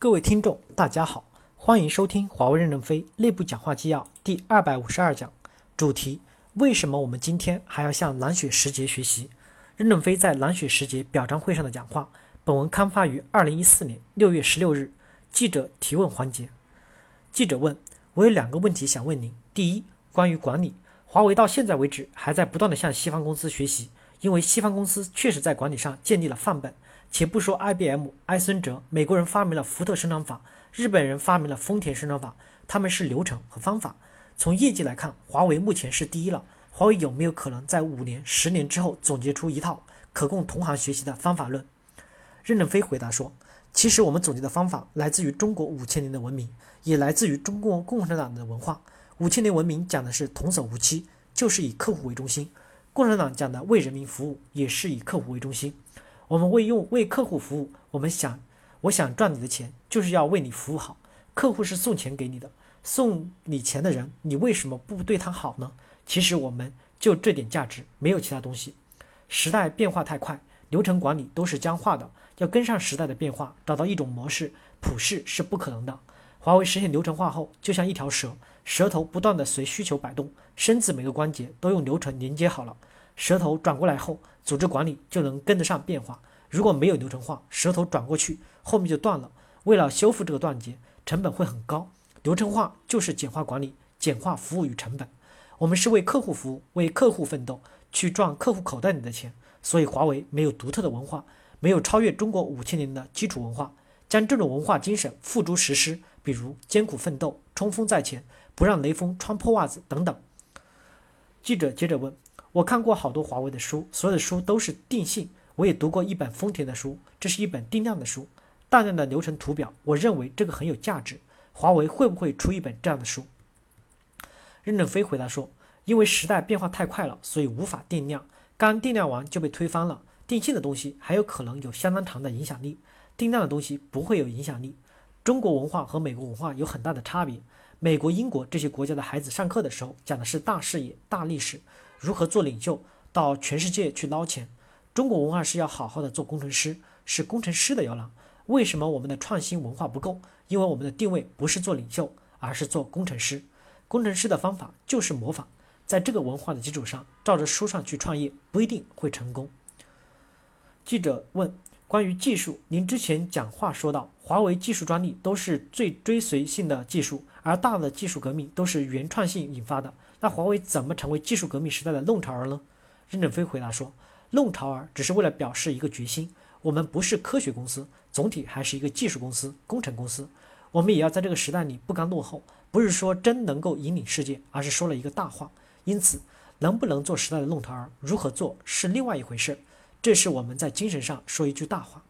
各位听众，大家好，欢迎收听华为任正非内部讲话纪要第二百五十二讲，主题：为什么我们今天还要向蓝雪时节学习？任正非在蓝雪时节表彰会上的讲话。本文刊发于二零一四年六月十六日。记者提问环节，记者问：我有两个问题想问您。第一，关于管理，华为到现在为止还在不断的向西方公司学习，因为西方公司确实在管理上建立了范本。且不说 IBM、埃森哲，美国人发明了福特生产法，日本人发明了丰田生产法，他们是流程和方法。从业绩来看，华为目前是第一了。华为有没有可能在五年、十年之后总结出一套可供同行学习的方法论？任正非回答说：“其实我们总结的方法来自于中国五千年的文明，也来自于中国共产党的文化。五千年文明讲的是童叟无欺，就是以客户为中心；共产党讲的为人民服务，也是以客户为中心。”我们为用为客户服务，我们想，我想赚你的钱，就是要为你服务好。客户是送钱给你的，送你钱的人，你为什么不对他好呢？其实我们就这点价值，没有其他东西。时代变化太快，流程管理都是僵化的，要跟上时代的变化，找到一种模式，普世是不可能的。华为实现流程化后，就像一条蛇，舌头不断的随需求摆动，身子每个关节都用流程连接好了。舌头转过来后，组织管理就能跟得上变化。如果没有流程化，舌头转过去后面就断了。为了修复这个断节，成本会很高。流程化就是简化管理，简化服务与成本。我们是为客户服务，为客户奋斗，去赚客户口袋里的钱。所以华为没有独特的文化，没有超越中国五千年的基础文化，将这种文化精神付诸实施，比如艰苦奋斗、冲锋在前、不让雷锋穿破袜子等等。记者接着问。我看过好多华为的书，所有的书都是定性。我也读过一本丰田的书，这是一本定量的书，大量的流程图表。我认为这个很有价值。华为会不会出一本这样的书？任正非回答说：“因为时代变化太快了，所以无法定量。刚定量完就被推翻了。定性的东西还有可能有相当长的影响力，定量的东西不会有影响力。中国文化和美国文化有很大的差别。美国、英国这些国家的孩子上课的时候讲的是大视野、大历史。”如何做领袖，到全世界去捞钱？中国文化是要好好的做工程师，是工程师的摇篮。为什么我们的创新文化不够？因为我们的定位不是做领袖，而是做工程师。工程师的方法就是模仿，在这个文化的基础上，照着书上去创业，不一定会成功。记者问：关于技术，您之前讲话说到，华为技术专利都是最追随性的技术，而大的技术革命都是原创性引发的。那华为怎么成为技术革命时代的弄潮儿呢？任正非回答说：“弄潮儿只是为了表示一个决心，我们不是科学公司，总体还是一个技术公司、工程公司。我们也要在这个时代里不甘落后，不是说真能够引领世界，而是说了一个大话。因此，能不能做时代的弄潮儿，如何做是另外一回事。这是我们在精神上说一句大话。”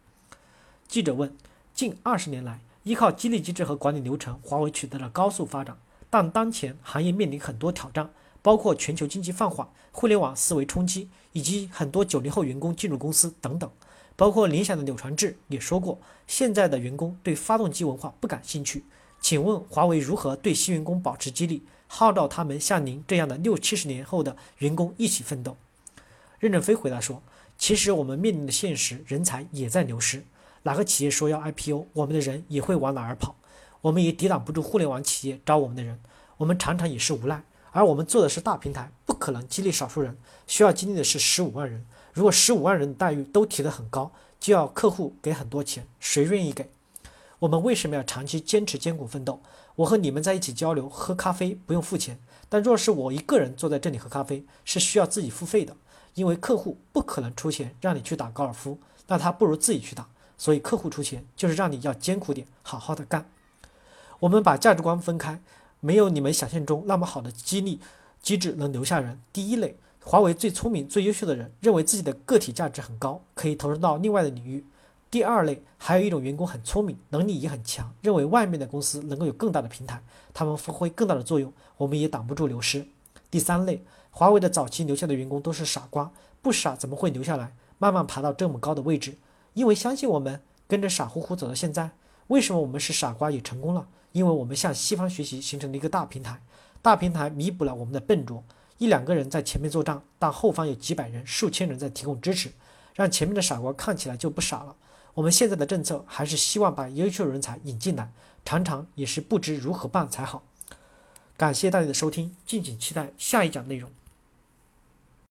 记者问：“近二十年来，依靠激励机制和管理流程，华为取得了高速发展。”但当前行业面临很多挑战，包括全球经济放缓、互联网思维冲击，以及很多九零后员工进入公司等等。包括联想的柳传志也说过，现在的员工对发动机文化不感兴趣。请问华为如何对新员工保持激励，号召他们像您这样的六七十年后的员工一起奋斗？任正非回答说：“其实我们面临的现实，人才也在流失。哪个企业说要 IPO，我们的人也会往哪儿跑。”我们也抵挡不住互联网企业招我们的人，我们常常也是无奈。而我们做的是大平台，不可能激励少数人，需要激励的是十五万人。如果十五万人的待遇都提得很高，就要客户给很多钱，谁愿意给？我们为什么要长期坚持艰苦奋斗？我和你们在一起交流喝咖啡不用付钱，但若是我一个人坐在这里喝咖啡，是需要自己付费的，因为客户不可能出钱让你去打高尔夫，那他不如自己去打。所以客户出钱就是让你要艰苦点，好好的干。我们把价值观分开，没有你们想象中那么好的激励机制能留下人。第一类，华为最聪明、最优秀的人，认为自己的个体价值很高，可以投入到另外的领域。第二类，还有一种员工很聪明，能力也很强，认为外面的公司能够有更大的平台，他们发挥更大的作用，我们也挡不住流失。第三类，华为的早期留下的员工都是傻瓜，不傻怎么会留下来，慢慢爬到这么高的位置？因为相信我们，跟着傻乎乎走到现在。为什么我们是傻瓜也成功了？因为我们向西方学习，形成了一个大平台，大平台弥补了我们的笨拙。一两个人在前面做账，但后方有几百人、数千人在提供支持，让前面的傻瓜看起来就不傻了。我们现在的政策还是希望把优秀人才引进来，常常也是不知如何办才好。感谢大家的收听，敬请期待下一讲内容。